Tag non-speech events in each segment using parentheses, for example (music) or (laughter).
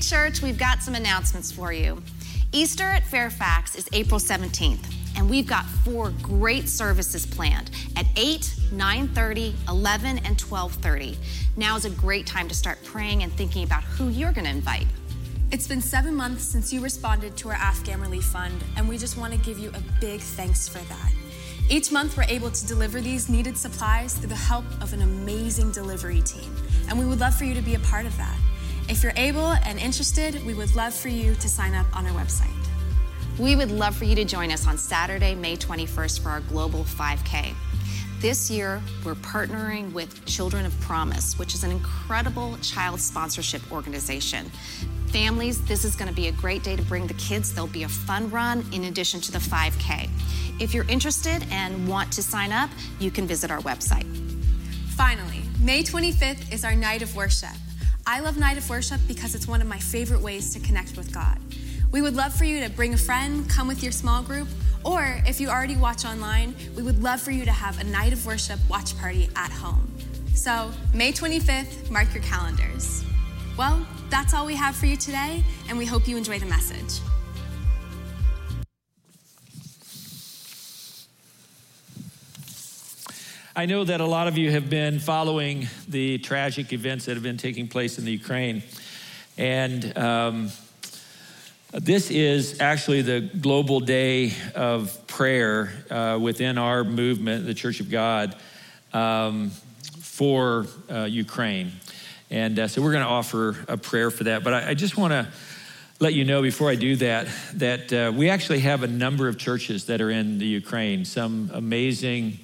Church, we've got some announcements for you. Easter at Fairfax is April 17th, and we've got four great services planned at 8, 9:30, 11, and 12:30. Now is a great time to start praying and thinking about who you're going to invite. It's been seven months since you responded to our Afghan Relief Fund, and we just want to give you a big thanks for that. Each month, we're able to deliver these needed supplies through the help of an amazing delivery team, and we would love for you to be a part of that. If you're able and interested, we would love for you to sign up on our website. We would love for you to join us on Saturday, May 21st for our Global 5K. This year, we're partnering with Children of Promise, which is an incredible child sponsorship organization. Families, this is going to be a great day to bring the kids. There'll be a fun run in addition to the 5K. If you're interested and want to sign up, you can visit our website. Finally, May 25th is our night of worship. I love Night of Worship because it's one of my favorite ways to connect with God. We would love for you to bring a friend, come with your small group, or if you already watch online, we would love for you to have a Night of Worship watch party at home. So, May 25th, mark your calendars. Well, that's all we have for you today, and we hope you enjoy the message. I know that a lot of you have been following the tragic events that have been taking place in the Ukraine. And um, this is actually the global day of prayer uh, within our movement, the Church of God, um, for uh, Ukraine. And uh, so we're going to offer a prayer for that. But I, I just want to let you know before I do that that uh, we actually have a number of churches that are in the Ukraine, some amazing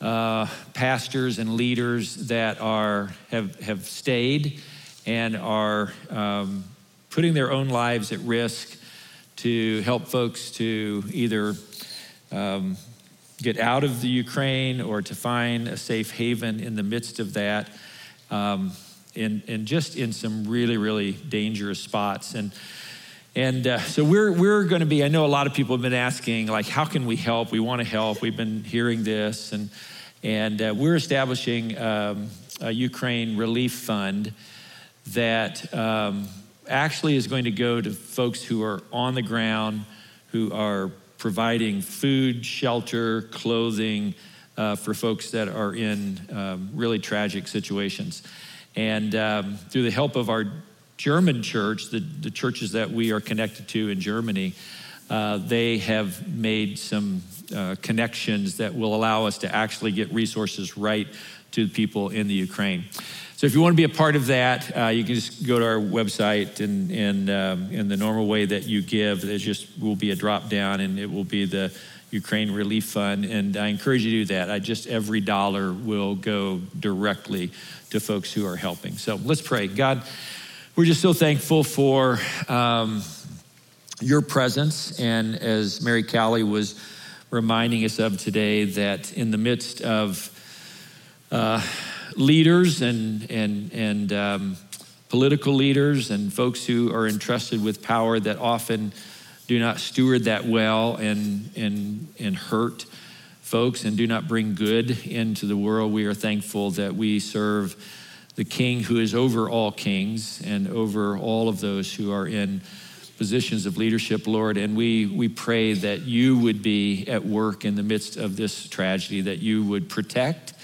uh, pastors and leaders that are have have stayed and are um, putting their own lives at risk to help folks to either um, get out of the Ukraine or to find a safe haven in the midst of that. Um, and, and just in some really, really dangerous spots. And and uh, so we're, we're going to be, I know a lot of people have been asking, like, how can we help? We want to help. We've been hearing this. And, and uh, we're establishing um, a Ukraine relief fund that um, actually is going to go to folks who are on the ground, who are providing food, shelter, clothing uh, for folks that are in um, really tragic situations. And um, through the help of our German church, the, the churches that we are connected to in Germany, uh, they have made some uh, connections that will allow us to actually get resources right to the people in the Ukraine. So if you want to be a part of that, uh, you can just go to our website and, and um, in the normal way that you give, there just will be a drop down and it will be the Ukraine Relief Fund. And I encourage you to do that. I just, every dollar will go directly to folks who are helping. So let's pray. God, we're just so thankful for um, your presence. And as Mary Callie was reminding us of today, that in the midst of uh, leaders and, and, and um, political leaders and folks who are entrusted with power that often do not steward that well and, and, and hurt folks and do not bring good into the world, we are thankful that we serve the King who is over all kings and over all of those who are in positions of leadership, Lord. And we, we pray that you would be at work in the midst of this tragedy, that you would protect,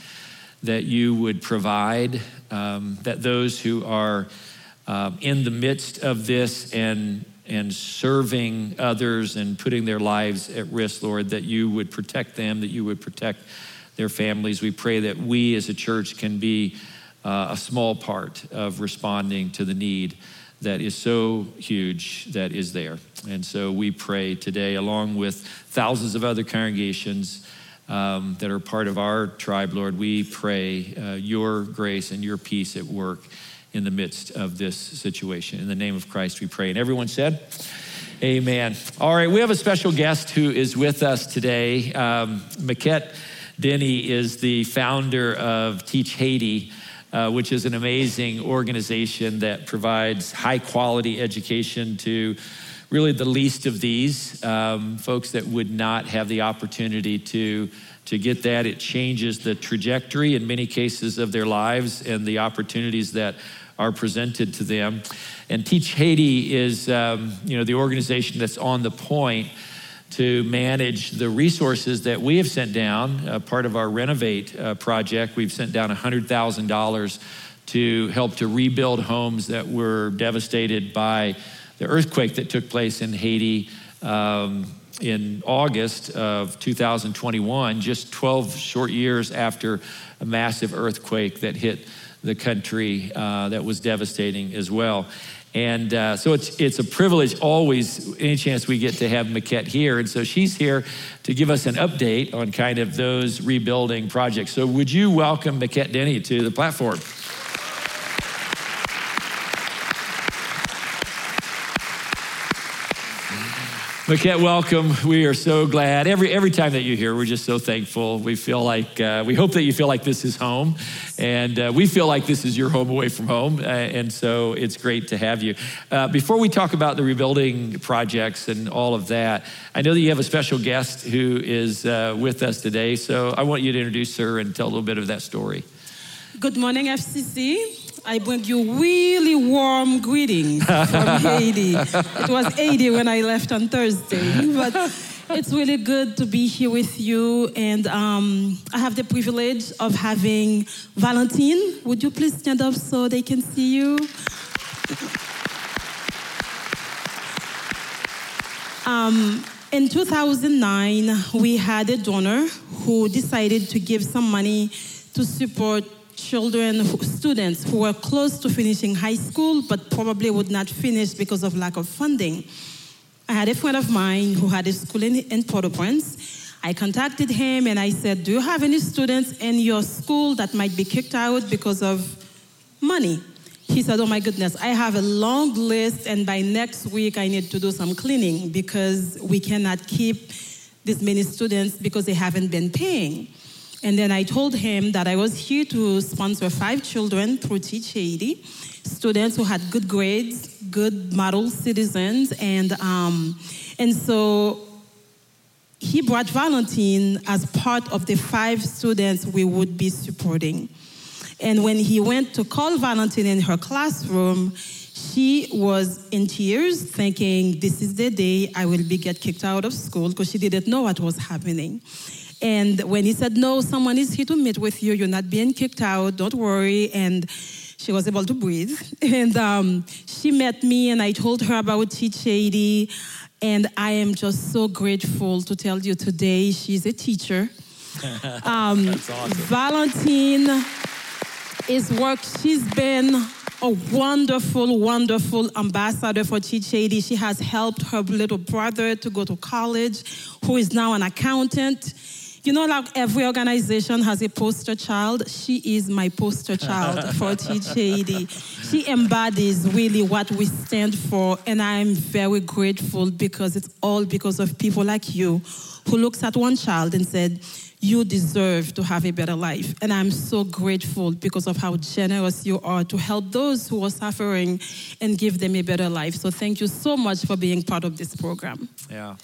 that you would provide, um, that those who are um, in the midst of this and and serving others and putting their lives at risk, Lord, that you would protect them, that you would protect their families. We pray that we as a church can be uh, a small part of responding to the need that is so huge that is there. And so we pray today, along with thousands of other congregations um, that are part of our tribe, Lord, we pray uh, your grace and your peace at work in the midst of this situation. In the name of Christ, we pray. And everyone said, Amen. All right, we have a special guest who is with us today. Um, Maquette Denny is the founder of Teach Haiti. Uh, which is an amazing organization that provides high quality education to really the least of these um, folks that would not have the opportunity to to get that. It changes the trajectory in many cases of their lives and the opportunities that are presented to them. And Teach Haiti is, um, you know, the organization that's on the point to manage the resources that we have sent down. Uh, part of our Renovate uh, project, we've sent down $100,000 to help to rebuild homes that were devastated by the earthquake that took place in Haiti um, in August of 2021, just 12 short years after a massive earthquake that hit the country uh, that was devastating as well. And uh, so it's, it's a privilege always, any chance we get to have Maquette here. And so she's here to give us an update on kind of those rebuilding projects. So would you welcome Maquette Denny to the platform? Maquette, welcome. We are so glad. Every, every time that you're here, we're just so thankful. We feel like, uh, we hope that you feel like this is home. And uh, we feel like this is your home away from home. Uh, and so it's great to have you. Uh, before we talk about the rebuilding projects and all of that, I know that you have a special guest who is uh, with us today. So I want you to introduce her and tell a little bit of that story. Good morning, FCC. I bring you really warm greetings from (laughs) Haiti. It was 80 when I left on Thursday, (laughs) but it's really good to be here with you. And um, I have the privilege of having Valentine. Would you please stand up so they can see you? Um, in 2009, we had a donor who decided to give some money to support children, students who were close to finishing high school but probably would not finish because of lack of funding. I had a friend of mine who had a school in, in Port-au-Prince. I contacted him and I said, Do you have any students in your school that might be kicked out because of money? He said, Oh my goodness, I have a long list, and by next week I need to do some cleaning because we cannot keep this many students because they haven't been paying. And then I told him that I was here to sponsor five children through Teach Haiti, students who had good grades, good model citizens, and um, and so he brought Valentine as part of the five students we would be supporting. And when he went to call Valentine in her classroom, she was in tears, thinking, "This is the day I will be get kicked out of school," because she didn't know what was happening. And when he said, No, someone is here to meet with you, you're not being kicked out, don't worry. And she was able to breathe. (laughs) And um, she met me, and I told her about Teach Haiti. And I am just so grateful to tell you today she's a teacher. (laughs) Um, That's awesome. Valentine is work, she's been a wonderful, wonderful ambassador for Teach Haiti. She has helped her little brother to go to college, who is now an accountant. You know, like every organization has a poster child. She is my poster child (laughs) for Haiti. She embodies really what we stand for, and I'm very grateful because it's all because of people like you who looks at one child and said, you deserve to have a better life. And I'm so grateful because of how generous you are to help those who are suffering and give them a better life. So thank you so much for being part of this program. Yeah.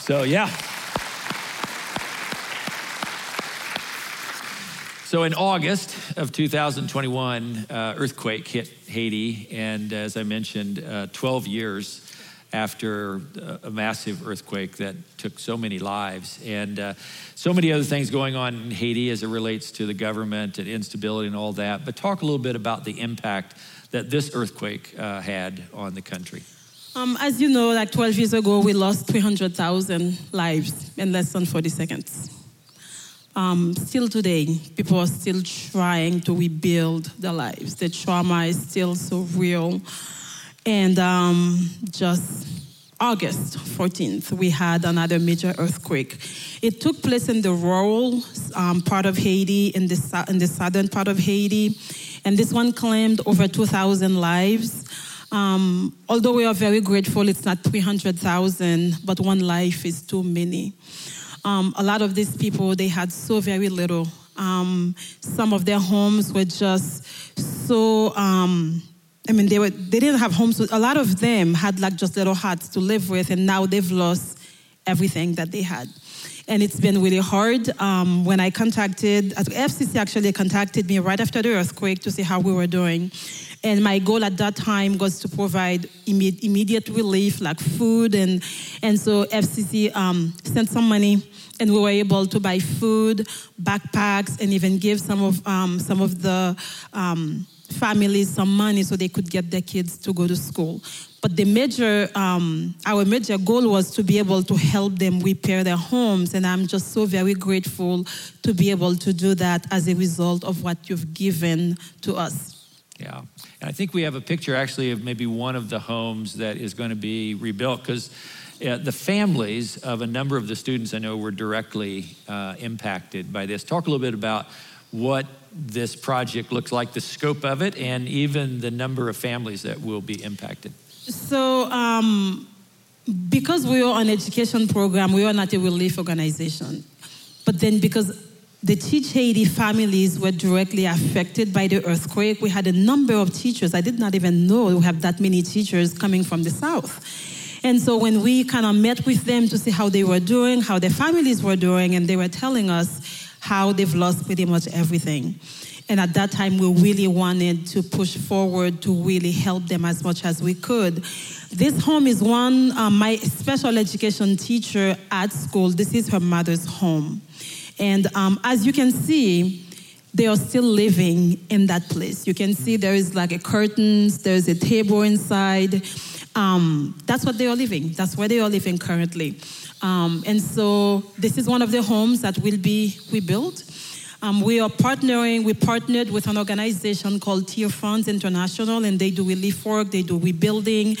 So, yeah. So in August of 2021, uh, earthquake hit Haiti, and as I mentioned, uh, 12 years after uh, a massive earthquake that took so many lives, and uh, so many other things going on in Haiti as it relates to the government and instability and all that. But talk a little bit about the impact that this earthquake uh, had on the country. Um, as you know, like 12 years ago, we lost 300,000 lives in less than 40 seconds. Um, still today, people are still trying to rebuild their lives. The trauma is still so real. And um, just August 14th, we had another major earthquake. It took place in the rural um, part of Haiti, in the, in the southern part of Haiti, and this one claimed over 2,000 lives. Um, although we are very grateful, it's not 300,000, but one life is too many. Um, a lot of these people, they had so very little. Um, some of their homes were just so, um, I mean, they, were, they didn't have homes. A lot of them had like just little huts to live with, and now they've lost everything that they had. and it's been really hard. Um, when I contacted, FCC actually contacted me right after the earthquake to see how we were doing. And my goal at that time was to provide imme- immediate relief, like food. And, and so FCC um, sent some money, and we were able to buy food, backpacks, and even give some of, um, some of the um, families some money so they could get their kids to go to school. But the major, um, our major goal was to be able to help them repair their homes. And I'm just so very grateful to be able to do that as a result of what you've given to us. Yeah. And I think we have a picture actually of maybe one of the homes that is going to be rebuilt because uh, the families of a number of the students I know were directly uh, impacted by this. Talk a little bit about what this project looks like, the scope of it, and even the number of families that will be impacted. So, um, because we are an education program, we are not a relief organization. But then, because the Teach Haiti families were directly affected by the earthquake, we had a number of teachers. I did not even know we have that many teachers coming from the South. And so when we kind of met with them to see how they were doing, how their families were doing, and they were telling us how they've lost pretty much everything. And at that time, we really wanted to push forward to really help them as much as we could. This home is one, um, my special education teacher at school, this is her mother's home. And um, as you can see, they are still living in that place. You can see there is like a curtains, there's a table inside. Um, that's what they are living. That's where they are living currently. Um, and so this is one of the homes that will be rebuilt. Um, we are partnering, we partnered with an organization called Tear Funds International, and they do relief work, they do rebuilding.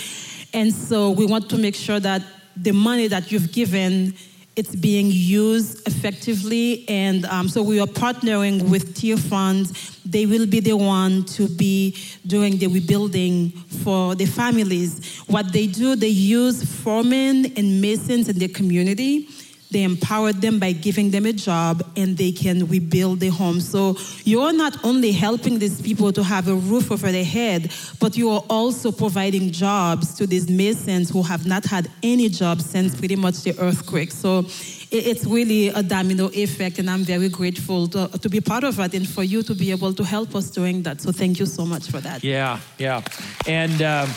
And so we want to make sure that the money that you've given it's being used effectively. And um, so we are partnering with Tear Funds. They will be the one to be doing the rebuilding for the families. What they do, they use foremen and masons in the community they empower them by giving them a job and they can rebuild the home. So you're not only helping these people to have a roof over their head, but you are also providing jobs to these masons who have not had any jobs since pretty much the earthquake. So it's really a domino effect, and I'm very grateful to, to be part of it and for you to be able to help us doing that. So thank you so much for that. Yeah, yeah. And. Um,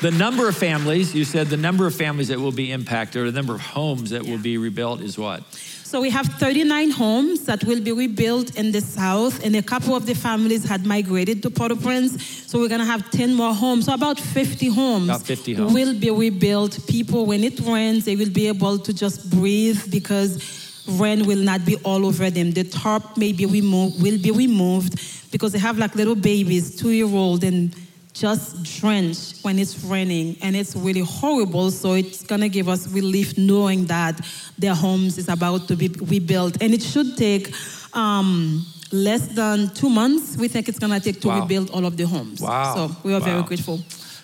the number of families, you said the number of families that will be impacted, or the number of homes that yeah. will be rebuilt is what? So we have 39 homes that will be rebuilt in the south, and a couple of the families had migrated to Port-au-Prince. So we're going to have 10 more homes. So about 50 homes, about 50 homes will be rebuilt. People, when it rains, they will be able to just breathe because rain will not be all over them. The tarp may be removed, will be removed because they have like little babies, two year old, and just drenched when it's raining and it's really horrible. So it's going to give us relief knowing that their homes is about to be rebuilt. And it should take um, less than two months. We think it's going to take to wow. rebuild all of the homes. Wow. So we are wow. very grateful.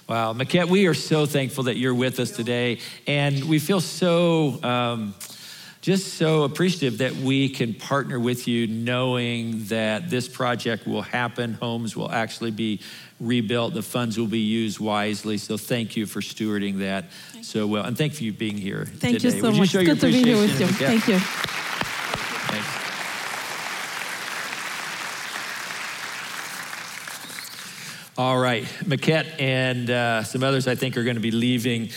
Wow. Maquette, we are so thankful that you're with us today. And we feel so. Um, just so appreciative that we can partner with you knowing that this project will happen homes will actually be rebuilt. The funds will be used wisely. So thank you for stewarding that so well. And thank you for being here thank today. you so Would much. You Good to be here with you. Thank you. Thanks. All right, Maquette and uh, some others I think are going to be leaving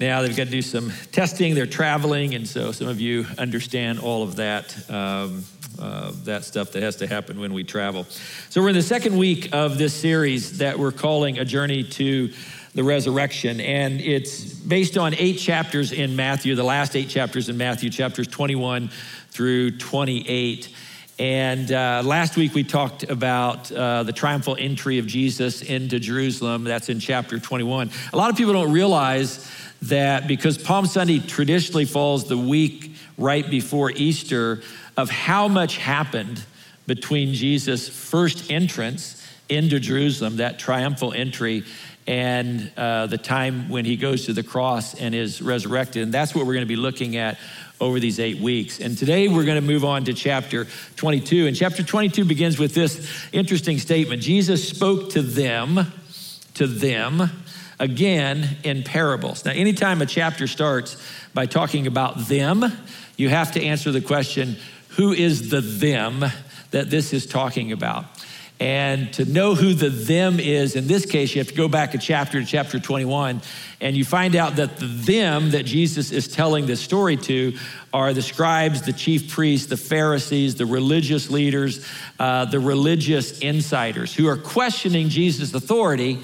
now. They've got to do some testing. They're traveling, and so some of you understand all of that. Um, uh, that stuff that has to happen when we travel. So, we're in the second week of this series that we're calling A Journey to the Resurrection. And it's based on eight chapters in Matthew, the last eight chapters in Matthew, chapters 21 through 28. And uh, last week we talked about uh, the triumphal entry of Jesus into Jerusalem. That's in chapter 21. A lot of people don't realize that because Palm Sunday traditionally falls the week right before Easter, of how much happened between Jesus' first entrance into Jerusalem, that triumphal entry, and uh, the time when he goes to the cross and is resurrected. And that's what we're going to be looking at over these eight weeks. And today we're going to move on to chapter 22. And chapter 22 begins with this interesting statement Jesus spoke to them, to them, again in parables. Now, anytime a chapter starts by talking about them, you have to answer the question who is the them that this is talking about? And to know who the them is, in this case, you have to go back a chapter to chapter 21, and you find out that the them that Jesus is telling this story to are the scribes, the chief priests, the Pharisees, the religious leaders, uh, the religious insiders who are questioning Jesus' authority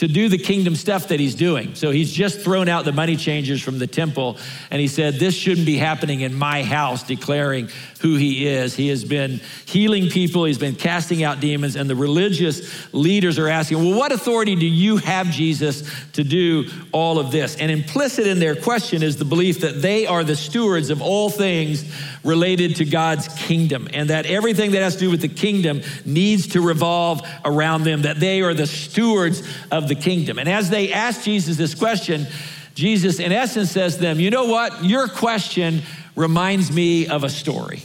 to do the kingdom stuff that he's doing. So he's just thrown out the money changers from the temple and he said, This shouldn't be happening in my house, declaring who he is. He has been healing people, he's been casting out demons, and the religious leaders are asking, Well, what authority do you have, Jesus, to do all of this? And implicit in their question is the belief that they are the stewards of all things related to God's kingdom, and that everything that has to do with the kingdom needs to revolve around them, that they are the stewards of the kingdom. And as they ask Jesus this question, Jesus, in essence, says to them, You know what? Your question reminds me of a story.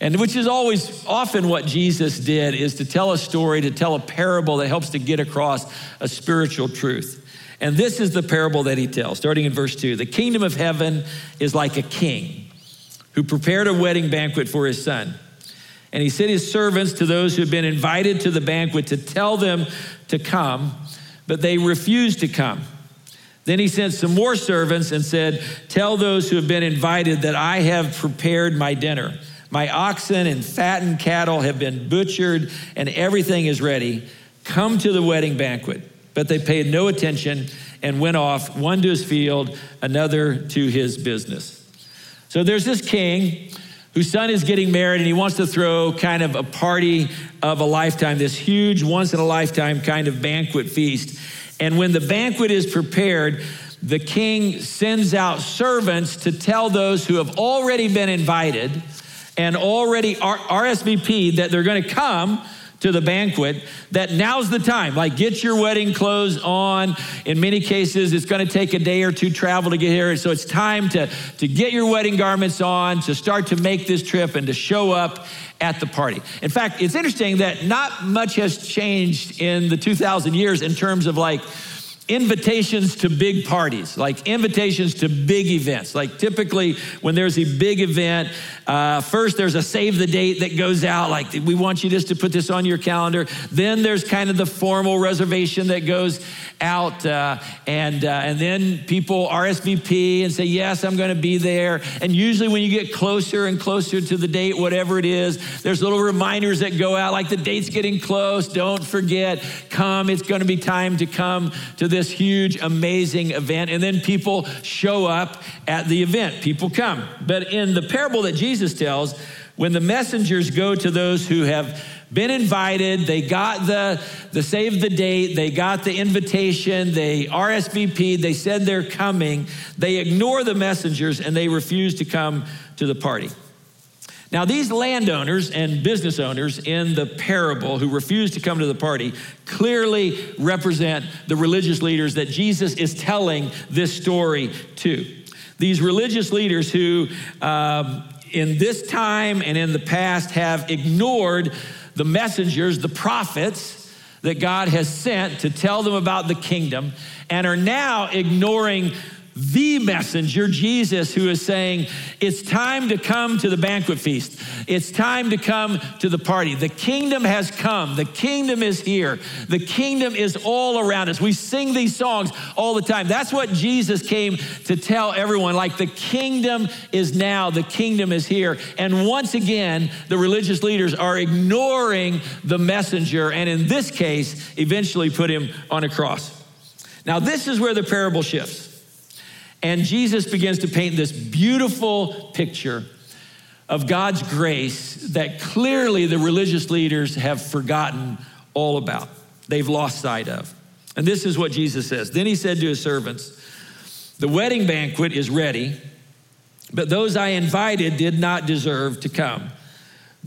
And which is always often what Jesus did is to tell a story, to tell a parable that helps to get across a spiritual truth. And this is the parable that he tells, starting in verse 2. The kingdom of heaven is like a king who prepared a wedding banquet for his son. And he sent his servants to those who had been invited to the banquet to tell them to come, but they refused to come. Then he sent some more servants and said, Tell those who have been invited that I have prepared my dinner. My oxen and fattened cattle have been butchered, and everything is ready. Come to the wedding banquet. But they paid no attention and went off, one to his field, another to his business. So there's this king whose son is getting married, and he wants to throw kind of a party of a lifetime, this huge, once in a lifetime kind of banquet feast. And when the banquet is prepared, the king sends out servants to tell those who have already been invited and already RSVP that they're going to come to the banquet that now's the time. Like, get your wedding clothes on. In many cases, it's going to take a day or two travel to get here. So it's time to, to get your wedding garments on, to start to make this trip, and to show up at the party. In fact, it's interesting that not much has changed in the 2,000 years in terms of like, invitations to big parties, like invitations to big events. Like typically, when there's a big event, uh, first there's a save the date that goes out, like we want you just to put this on your calendar. Then there's kind of the formal reservation that goes out, uh, and uh, and then people RSVP and say yes, I'm going to be there. And usually, when you get closer and closer to the date, whatever it is, there's little reminders that go out, like the date's getting close. Don't forget, come. It's going to be time to come to this huge, amazing event. And then people show up at the event. People come. But in the parable that Jesus tells, when the messengers go to those who have been invited, they got the, the save the date, they got the invitation, they RSVP'd, they said they're coming, they ignore the messengers and they refuse to come to the party. Now, these landowners and business owners in the parable who refuse to come to the party clearly represent the religious leaders that Jesus is telling this story to. These religious leaders who, um, in this time and in the past, have ignored the messengers, the prophets that God has sent to tell them about the kingdom, and are now ignoring the messenger, Jesus, who is saying, It's time to come to the banquet feast. It's time to come to the party. The kingdom has come. The kingdom is here. The kingdom is all around us. We sing these songs all the time. That's what Jesus came to tell everyone. Like, the kingdom is now, the kingdom is here. And once again, the religious leaders are ignoring the messenger, and in this case, eventually put him on a cross. Now, this is where the parable shifts. And Jesus begins to paint this beautiful picture of God's grace that clearly the religious leaders have forgotten all about. They've lost sight of. And this is what Jesus says. Then he said to his servants, The wedding banquet is ready, but those I invited did not deserve to come.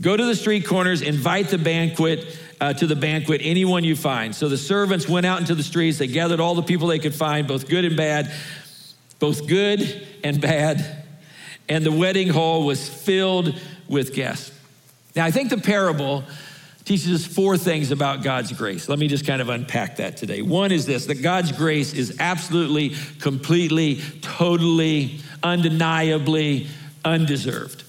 Go to the street corners, invite the banquet. Uh, to the banquet, anyone you find. So the servants went out into the streets. They gathered all the people they could find, both good and bad both good and bad, and the wedding hall was filled with guests. Now, I think the parable teaches us four things about God's grace. Let me just kind of unpack that today. One is this that God's grace is absolutely, completely, totally, undeniably undeserved.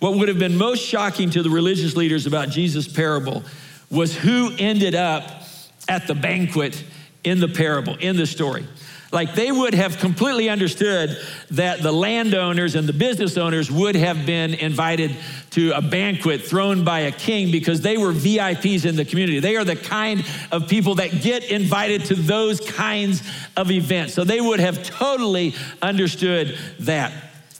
What would have been most shocking to the religious leaders about Jesus' parable was who ended up at the banquet in the parable, in the story. Like they would have completely understood that the landowners and the business owners would have been invited to a banquet thrown by a king because they were VIPs in the community. They are the kind of people that get invited to those kinds of events. So they would have totally understood that.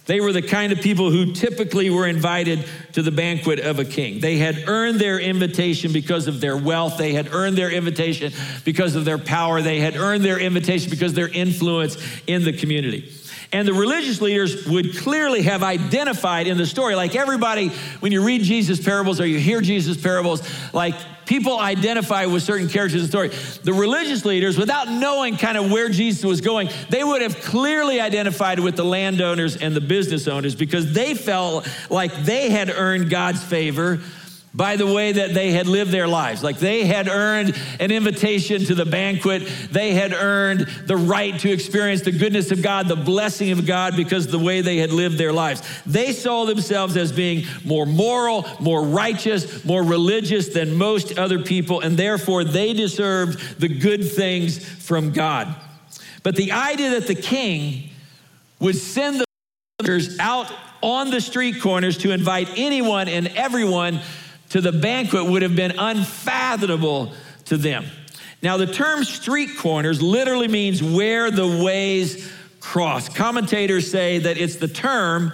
They were the kind of people who typically were invited to the banquet of a king. They had earned their invitation because of their wealth. They had earned their invitation because of their power. They had earned their invitation because of their influence in the community. And the religious leaders would clearly have identified in the story, like everybody, when you read Jesus' parables or you hear Jesus' parables, like people identify with certain characters in the story. The religious leaders, without knowing kind of where Jesus was going, they would have clearly identified with the landowners and the business owners because they felt like they had earned God's favor by the way that they had lived their lives. Like they had earned an invitation to the banquet, they had earned the right to experience the goodness of God, the blessing of God, because the way they had lived their lives. They saw themselves as being more moral, more righteous, more religious than most other people, and therefore they deserved the good things from God. But the idea that the king would send the out on the street corners to invite anyone and everyone to the banquet would have been unfathomable to them. Now, the term street corners literally means where the ways cross. Commentators say that it's the term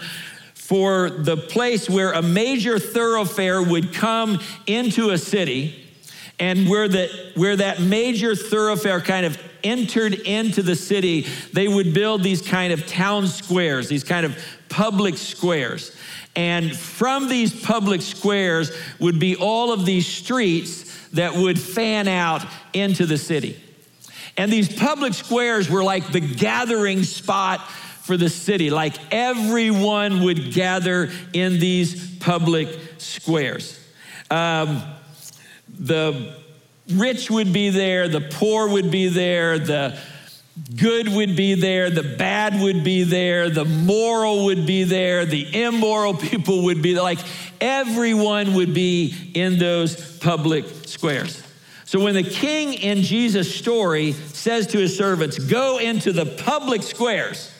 for the place where a major thoroughfare would come into a city and where, the, where that major thoroughfare kind of entered into the city, they would build these kind of town squares, these kind of public squares. And from these public squares would be all of these streets that would fan out into the city. And these public squares were like the gathering spot for the city. Like everyone would gather in these public squares. Um, the rich would be there, the poor would be there, the good would be there, the bad would be there, the moral would be there, the immoral (laughs) people would be there. Like everyone would be in those public squares. So when the king in Jesus' story says to his servants, Go into the public squares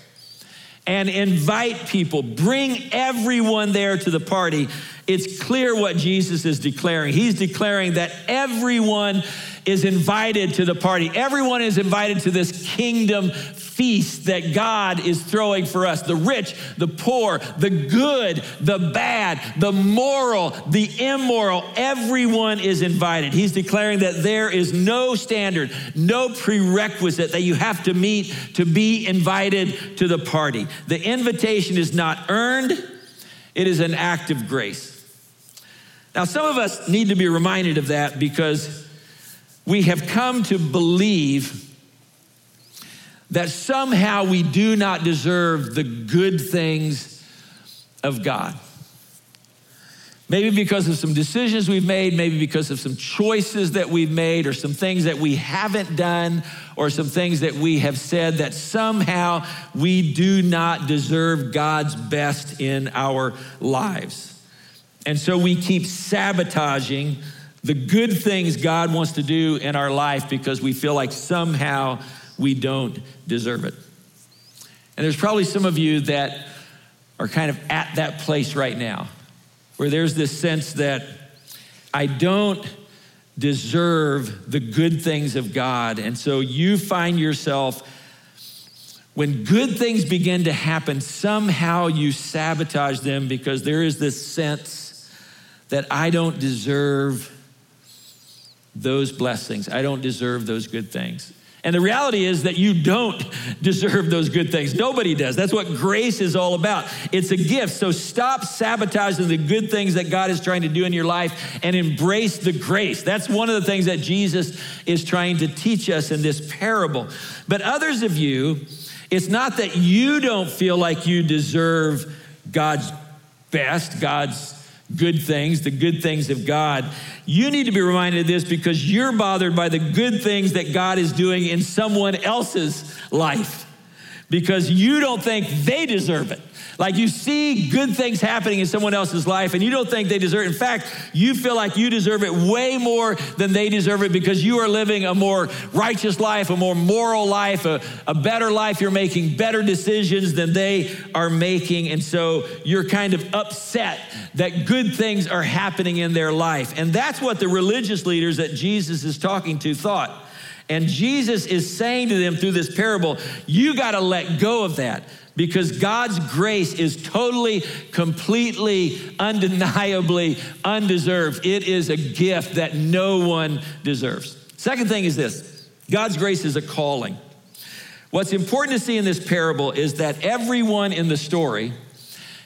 and invite people, bring everyone there to the party, it's clear what Jesus is declaring. He's declaring that everyone is invited to the party. Everyone is invited to this kingdom feast that God is throwing for us. The rich, the poor, the good, the bad, the moral, the immoral, everyone is invited. He's declaring that there is no standard, no prerequisite that you have to meet to be invited to the party. The invitation is not earned, it is an act of grace. Now, some of us need to be reminded of that because we have come to believe that somehow we do not deserve the good things of God. Maybe because of some decisions we've made, maybe because of some choices that we've made, or some things that we haven't done, or some things that we have said that somehow we do not deserve God's best in our lives. And so we keep sabotaging the good things God wants to do in our life because we feel like somehow we don't deserve it. And there's probably some of you that are kind of at that place right now where there's this sense that I don't deserve the good things of God. And so you find yourself, when good things begin to happen, somehow you sabotage them because there is this sense that I don't deserve those blessings. I don't deserve those good things. And the reality is that you don't (laughs) deserve those good things. Nobody does. That's what grace is all about. It's a gift. So stop sabotaging the good things that God is trying to do in your life and embrace the grace. That's one of the things that Jesus is trying to teach us in this parable. But others of you, it's not that you don't feel like you deserve God's best, God's good things, the good things of God. You need to be reminded of this because you're bothered by the good things that God is doing in someone else's life because you don't think they deserve it. Like you see good things happening in someone else's life and you don't think they deserve it. In fact, you feel like you deserve it way more than they deserve it because you are living a more righteous life, a more moral life, a, a better life. You're making better decisions than they are making. And so you're kind of upset that good things are happening in their life. And that's what the religious leaders that Jesus is talking to thought. And Jesus is saying to them through this parable, you got to let go of that because God's grace is totally, completely, undeniably undeserved. It is a gift that no one deserves. Second thing is this God's grace is a calling. What's important to see in this parable is that everyone in the story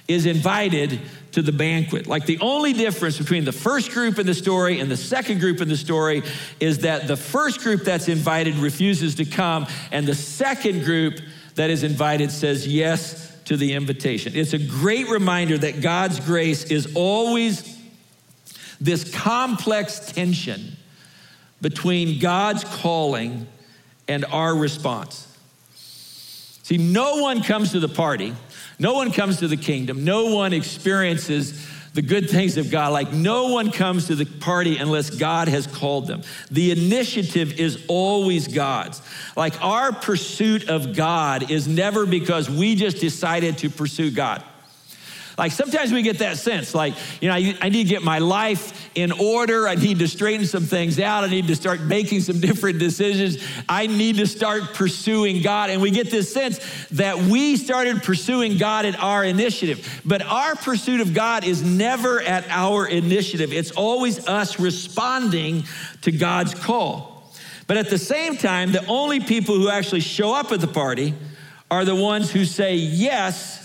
is invited to the banquet. Like the only difference between the first group in the story and the second group in the story is that the first group that's invited refuses to come, and the second group that is invited says yes to the invitation. It's a great reminder that God's grace is always this complex tension between God's calling and our response. See, no one comes to the party, no one comes to the kingdom, no one experiences the good things of God. Like no one comes to the party unless God has called them. The initiative is always God's. Like our pursuit of God is never because we just decided to pursue God. Like sometimes we get that sense, like, you know, I, I, need to get my life in order. I need to straighten some things out. I need to start making some (laughs) different decisions. I need to start pursuing God. And we get this sense that we started pursuing God at our initiative. But our pursuit of God is never at our initiative, it's always us responding to God's call. But at the same time, the only people who actually show up at the party are the ones who say yes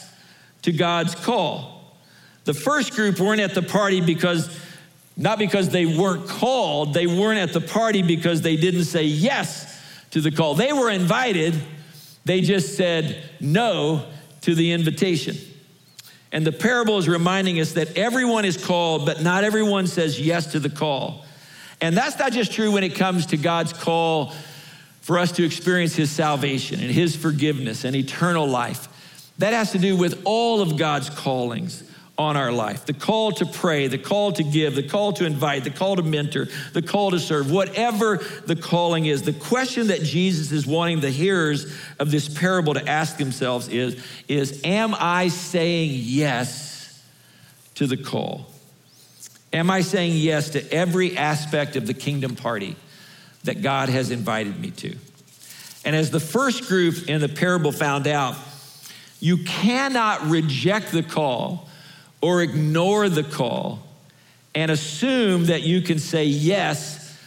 to God's call. The first group weren't at the party because, not because they weren't called, they weren't at the party because they didn't say yes to the call. They were invited, they just said no to the invitation. And the parable is reminding us that everyone is called, but not everyone says yes to the call. And that's not just true when it comes to God's call for us to experience His salvation and His forgiveness and eternal life. That has to do with all of God's callings on our life the call to pray, the call to give, the call to invite, the call to mentor, the call to serve, whatever the calling is. The question that Jesus is wanting the hearers of this parable to ask themselves is, is Am I saying yes to the call? Am I saying yes to every aspect of the kingdom party that God has invited me to? And as the first group in the parable found out, you cannot reject the call or ignore the call and assume that you can say yes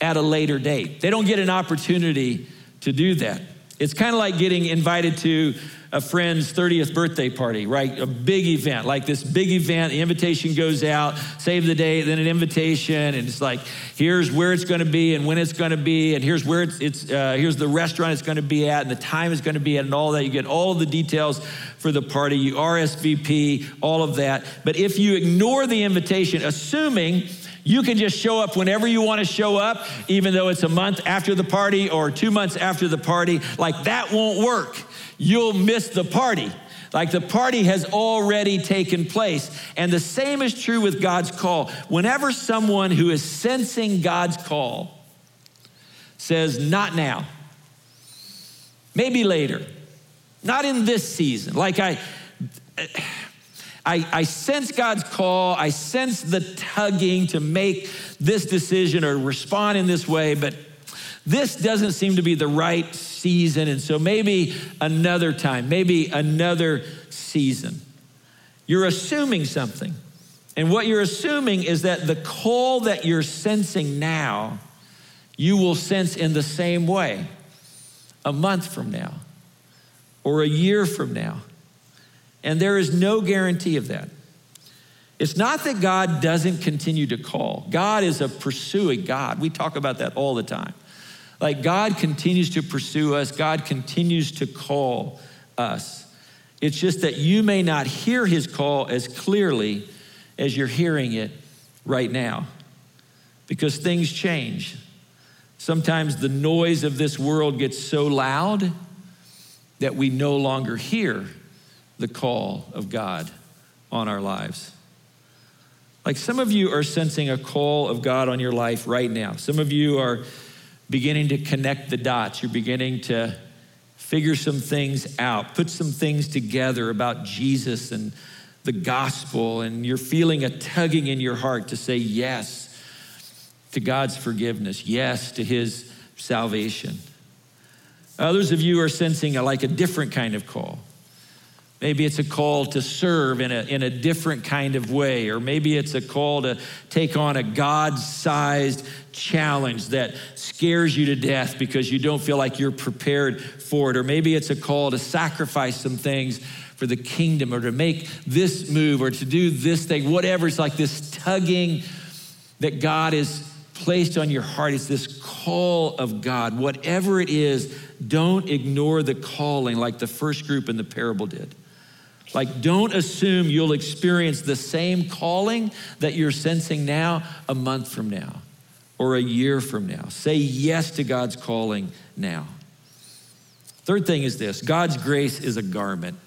at a later date. They don't get an opportunity to do that. It's kind of like getting invited to a friend's 30th birthday party, right? A big event, like this big event. The invitation goes out, save the date, then an invitation, and it's like, here's where it's going to be and when it's going to be, and here's where it's, it's uh, here's the restaurant it's going to be at, and the time it's going to be at, and all that. You get all the details for the party. You RSVP, all of that. But if you ignore the invitation, assuming you can just show up whenever you want to show up, even though it's a month after the party or two months after the party. Like that won't work you'll miss the party. Like the party has already taken place. And the same is true with God's call. Whenever someone who is sensing God's call says, Not now, maybe later, not in this season, like I. I, I, sense God's call. I sense the tugging to make this decision or respond in this way, but this doesn't seem to be the right season. And so maybe another time, maybe another season. You're assuming something. And what you're assuming is that the call that you're sensing now, you will sense in the same way a month from now or a year from now. And there is no guarantee of that. It's not that God doesn't continue to call. God is a pursuing God. We talk about that all the time. Like God continues to pursue us, God continues to call us. It's just that you may not hear his call as clearly as you're hearing it right now because things change. Sometimes the noise of this world gets so loud that we no longer hear the call of God on our lives. Like some of you are sensing a call of God on your life right now. Some of you are beginning to connect the dots. You're beginning to figure some things out, put some things together about Jesus and the gospel, and you're feeling a tugging in your heart to say yes to God's forgiveness, yes to his salvation. Others of you are sensing a, like a different kind of call. Maybe it's a call to serve in a, in a different kind of way, or maybe it's a call to take on a God sized challenge that scares you to death because you don't feel like you're prepared for it, or maybe it's a call to sacrifice some things for the kingdom, or to make this move, or to do this thing, whatever. It's like this tugging that God is placed on your heart. It's this call of God. Whatever it is, don't ignore the calling like the first group in the parable did. Like, don't assume you'll experience the same calling that you're sensing now a month from now or a year from now. Say yes to God's calling now. Third thing is this God's grace is a garment.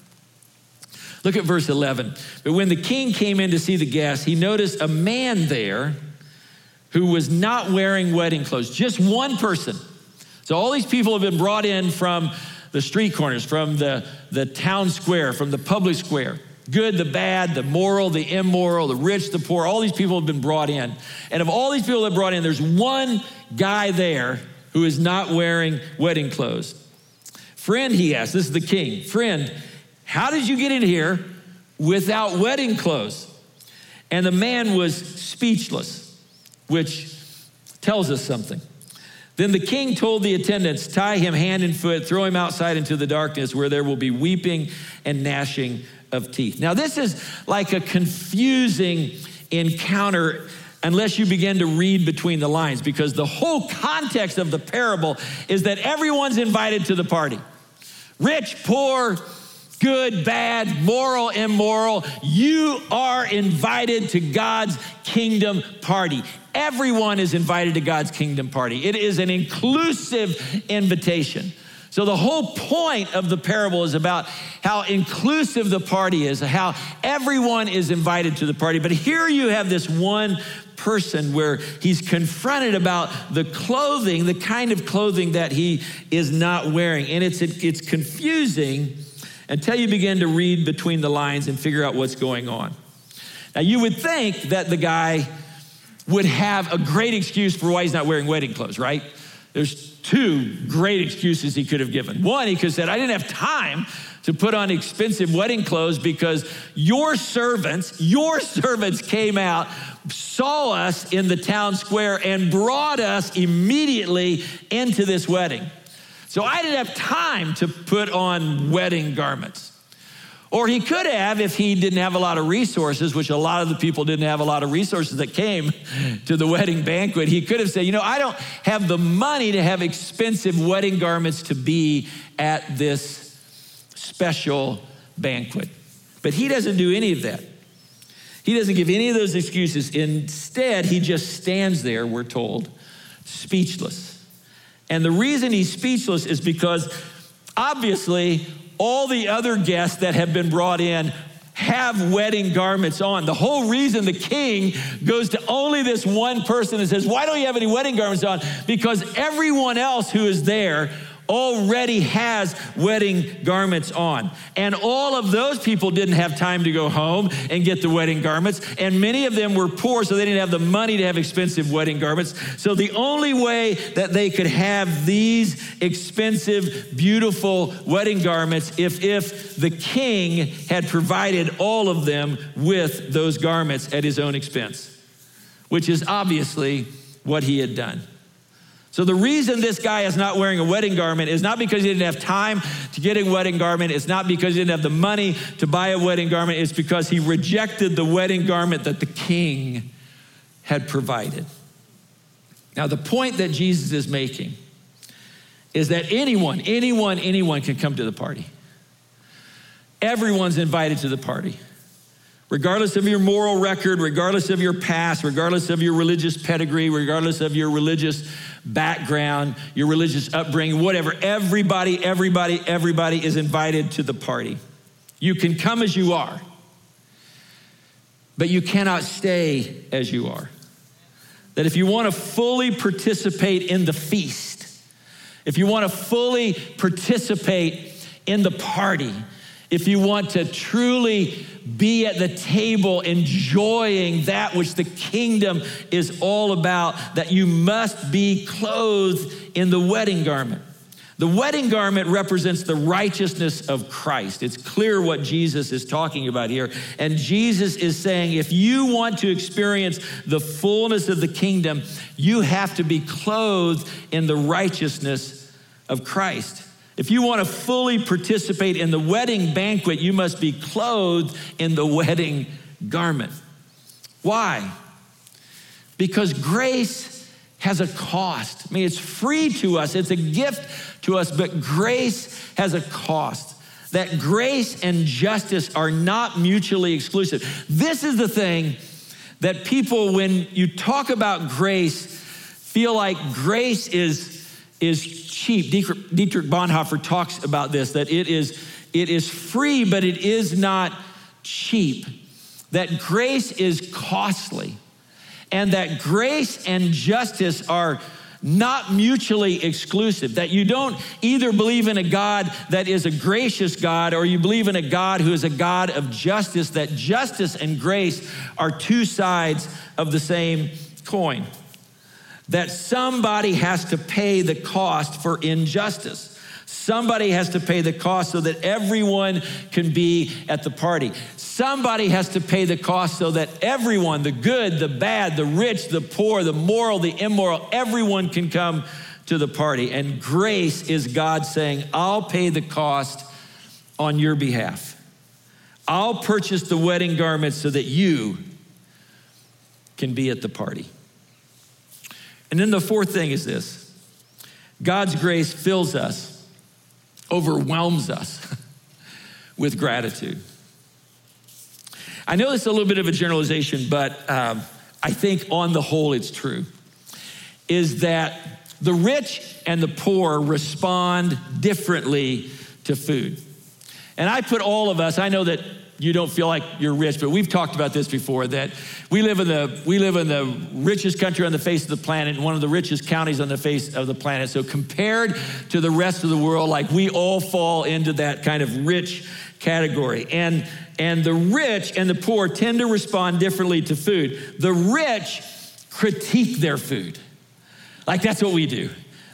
Look at verse 11. But when the king came in to see the guests, he noticed a man there who was not wearing wedding clothes, just one person. So all these people have been brought in from the street corners, from the, the town square, from the public square. Good, the bad, the moral, the immoral, the rich, the poor, all these people have been brought in. And of all these people that brought in, there's one guy there who is not wearing wedding clothes. Friend, he asked, this is the king, friend, how did you get in here without wedding clothes? And the man was speechless which tells us something. Then the king told the attendants, Tie him hand and foot, throw him outside into the darkness where there will be weeping and gnashing of teeth. Now, this is like a confusing encounter unless you begin to read between the lines, because the whole context of the parable is that everyone's invited to the party rich, poor, good, bad, moral, immoral. You are invited to God's kingdom party. Everyone is invited to God's kingdom party. It is an inclusive invitation. So, the whole point of the parable is about how inclusive the party is, how everyone is invited to the party. But here you have this one person where he's confronted about the clothing, the kind of clothing that he is not wearing. And it's, it's confusing until you begin to read between the lines and figure out what's going on. Now, you would think that the guy would have a great excuse for why he's not wearing wedding clothes, right? There's two great excuses he could have given. One, he could have said, I didn't have time to put on expensive wedding clothes because your servants, your servants came out, saw us in the town square, and brought us immediately into this wedding. So I didn't have time to put on wedding garments. Or he could have, if he didn't have a lot of resources, which a lot of the people didn't have a lot of resources that came to the wedding banquet, he could have said, You know, I don't have the money to have expensive wedding garments to be at this special banquet. But he doesn't do any of that. He doesn't give any of those excuses. Instead, he just stands there, we're told, speechless. And the reason he's speechless is because obviously all the other guests that have been brought in have wedding garments on. The whole reason the king goes to only this one person and says, Why don't you have any wedding garments on? Because everyone else who is there already has wedding garments on. And all of those people didn't have time to go home and get the wedding garments. And many of them were poor, so they didn't have the money to have expensive wedding garments. So the only way that they could have these expensive, beautiful wedding garments if, if the king had provided all of them with those garments at his own expense, which is obviously what he had done. So, the reason this guy is not wearing a wedding garment is not because he didn't have time to get a wedding garment. It's not because he didn't have the money to buy a wedding garment. It's because he rejected the wedding garment that the king had provided. Now, the point that Jesus is making is that anyone, anyone, anyone can come to the party. Everyone's invited to the party. Regardless of your moral record, regardless of your past, regardless of your religious pedigree, regardless of your religious background, your religious upbringing, whatever, everybody, everybody, everybody is invited to the party. You can come as you are, but you cannot stay as you are. That if you want to fully participate in the feast, if you want to fully participate in the party, if you want to truly be at the table enjoying that which the kingdom is all about, that you must be clothed in the wedding garment. The wedding garment represents the righteousness of Christ. It's clear what Jesus is talking about here. And Jesus is saying if you want to experience the fullness of the kingdom, you have to be clothed in the righteousness of Christ. If you want to fully participate in the wedding banquet, you must be clothed in the wedding garment. Why? Because grace has a cost. I mean, it's free to us, it's a gift to us, but grace has a cost. That grace and justice are not mutually exclusive. This is the thing that people, when you talk about grace, feel like grace is, is cheap. Dietrich Bonhoeffer talks about this that it is, it is free, but it is not cheap. That grace is costly, and that grace and justice are not mutually exclusive, that you don't either believe in a God that is a gracious God or you believe in a God who is a God of justice, that justice and grace are two sides of the same coin. That somebody has to pay the cost for injustice. Somebody has to pay the cost so that everyone can be at the party. Somebody has to pay the cost so that everyone, the good, the bad, the rich, the poor, the moral, the immoral, everyone can come to the party. And grace is God saying, I'll pay the cost on your behalf. I'll purchase the wedding garments so that you can be at the party. And then the fourth thing is this God's grace fills us, overwhelms us (laughs) with gratitude. I know this is a little bit of a generalization, but um, I think on the whole it's true. Is that the rich and the poor respond differently to food. And I put all of us, I know that you don't feel like you're rich, but we've talked about this before that we live in the we live in the richest country on the face of the planet, and one of the richest counties on the face of the planet. So compared to the rest of the world, like we all fall into that kind of rich category. And and the rich and the poor tend to respond differently to food. The rich critique their food. Like that's what we do.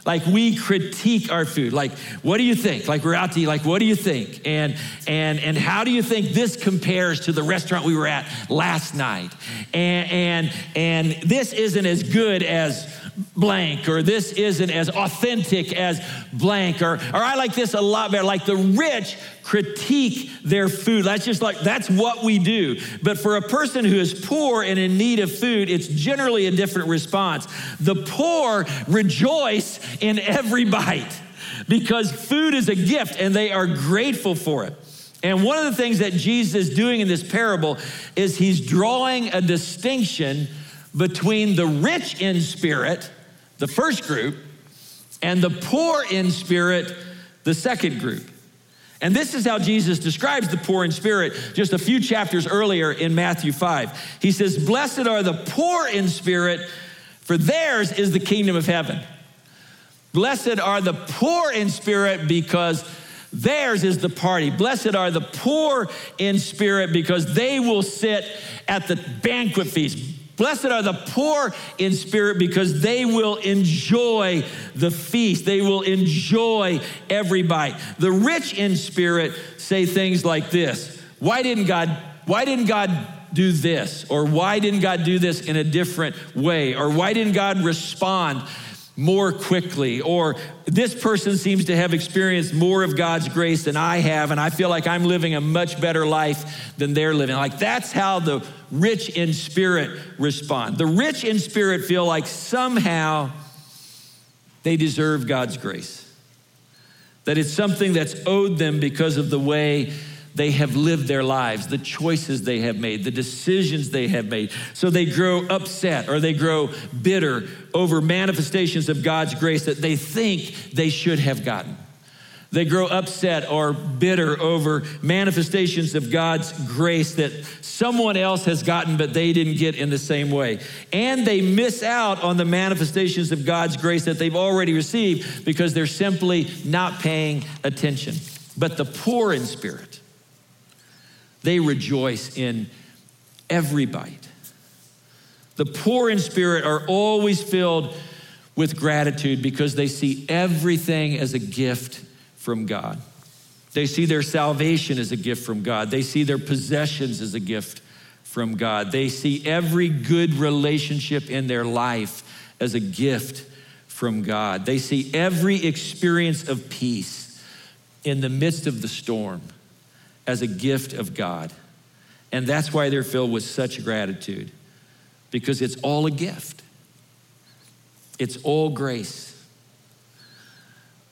Like we critique our food. Like, what do you think? Like we're out to eat. Like, what do you think? And and and how do you think this compares to the restaurant we were at last night? And and and this isn't as good as blank, or this isn't as authentic as blank, or, or I like this a lot better. Like the rich critique their food. That's just like, that's what we do. But for a person who is poor and in need of food, it's generally a different response. The poor rejoice in every bite because food is a gift and they are grateful for it. And one of the things that Jesus is doing in this parable is he's drawing a distinction between the rich in spirit, the first group, and the poor in spirit, the second group. And this is how Jesus describes the poor in spirit just a few chapters earlier in Matthew 5. He says, Blessed are the poor in spirit, for theirs is the kingdom of heaven. Blessed are the poor in spirit because theirs is the party. Blessed are the poor in spirit because they will sit at the banquet feast. Blessed are the poor in spirit because they will enjoy the feast. They will enjoy every bite. The rich in spirit say things like this Why didn't God, why didn't God do this? Or why didn't God do this in a different way? Or why didn't God respond? More quickly, or this person seems to have experienced more of God's grace than I have, and I feel like I'm living a much better life than they're living. Like that's how the rich in spirit respond. The rich in spirit feel like somehow they deserve God's grace, that it's something that's owed them because of the way they have lived their lives, the choices they have made, the decisions they have made. So they grow upset or they grow bitter over manifestations of God's grace that they think they should have gotten. They grow upset or bitter over manifestations of God's grace that someone else has gotten, but they didn't get in the same way. And they miss out on the manifestations of God's grace that they've already received because they're simply not paying attention. But the poor in spirit, they rejoice in every bite. The poor in spirit are always filled with gratitude because they see everything as a gift from God. They see their salvation as a gift from God. They see their possessions as a gift from God. They see every good relationship in their life as a gift from God. They see every experience of peace in the midst of the storm as a gift of God. And that's why they're filled with such gratitude, because it's all a gift, it's all grace.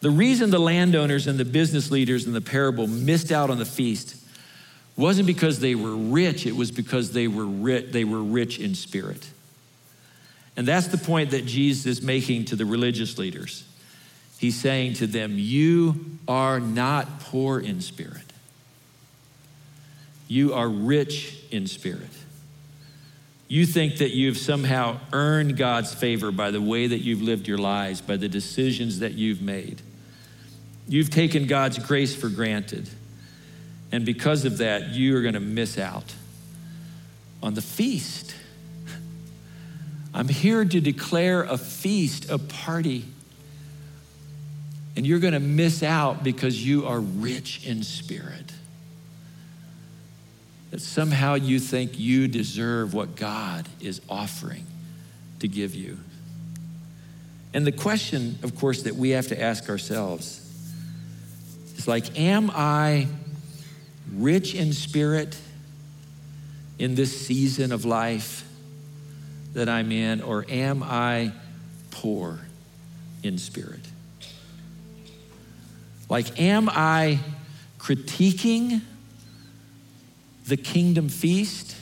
The reason the landowners and the business leaders in the parable missed out on the feast wasn't because they were rich, it was because they were rich, they were rich in spirit. And that's the point that Jesus is making to the religious leaders. He's saying to them, You are not poor in spirit. You are rich in spirit. You think that you've somehow earned God's favor by the way that you've lived your lives, by the decisions that you've made. You've taken God's grace for granted. And because of that, you are going to miss out on the feast. I'm here to declare a feast, a party. And you're going to miss out because you are rich in spirit that somehow you think you deserve what God is offering to give you. And the question, of course, that we have to ask ourselves is like, am I rich in spirit in this season of life that I'm in, or am I poor in spirit? Like, am I critiquing? The kingdom feast?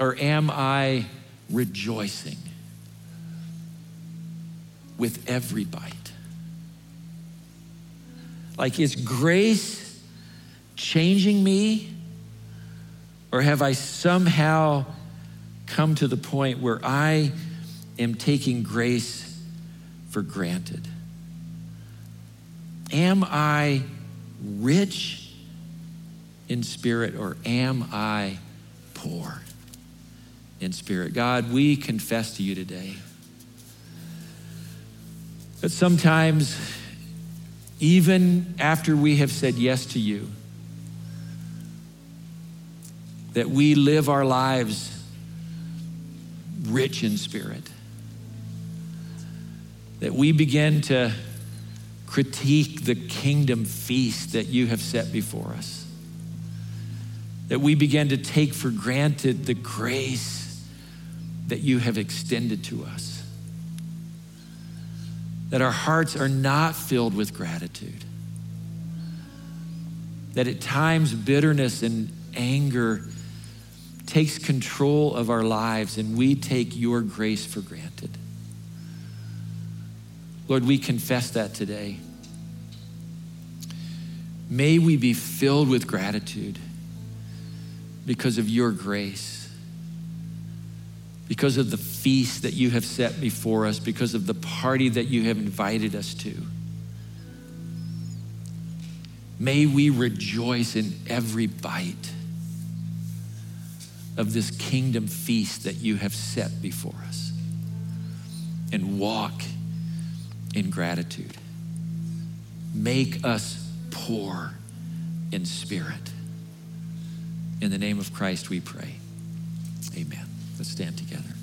Or am I rejoicing with every bite? Like, is grace changing me? Or have I somehow come to the point where I am taking grace for granted? Am I rich in spirit or am I poor in spirit? God, we confess to you today that sometimes, even after we have said yes to you, that we live our lives rich in spirit. That we begin to critique the kingdom feast that you have set before us that we begin to take for granted the grace that you have extended to us. That our hearts are not filled with gratitude. That at times bitterness and anger takes control of our lives and we take your grace for granted. Lord, we confess that today. May we be filled with gratitude because of your grace, because of the feast that you have set before us, because of the party that you have invited us to. May we rejoice in every bite of this kingdom feast that you have set before us and walk in gratitude. Make us poor in spirit. In the name of Christ we pray. Amen. Let's stand together.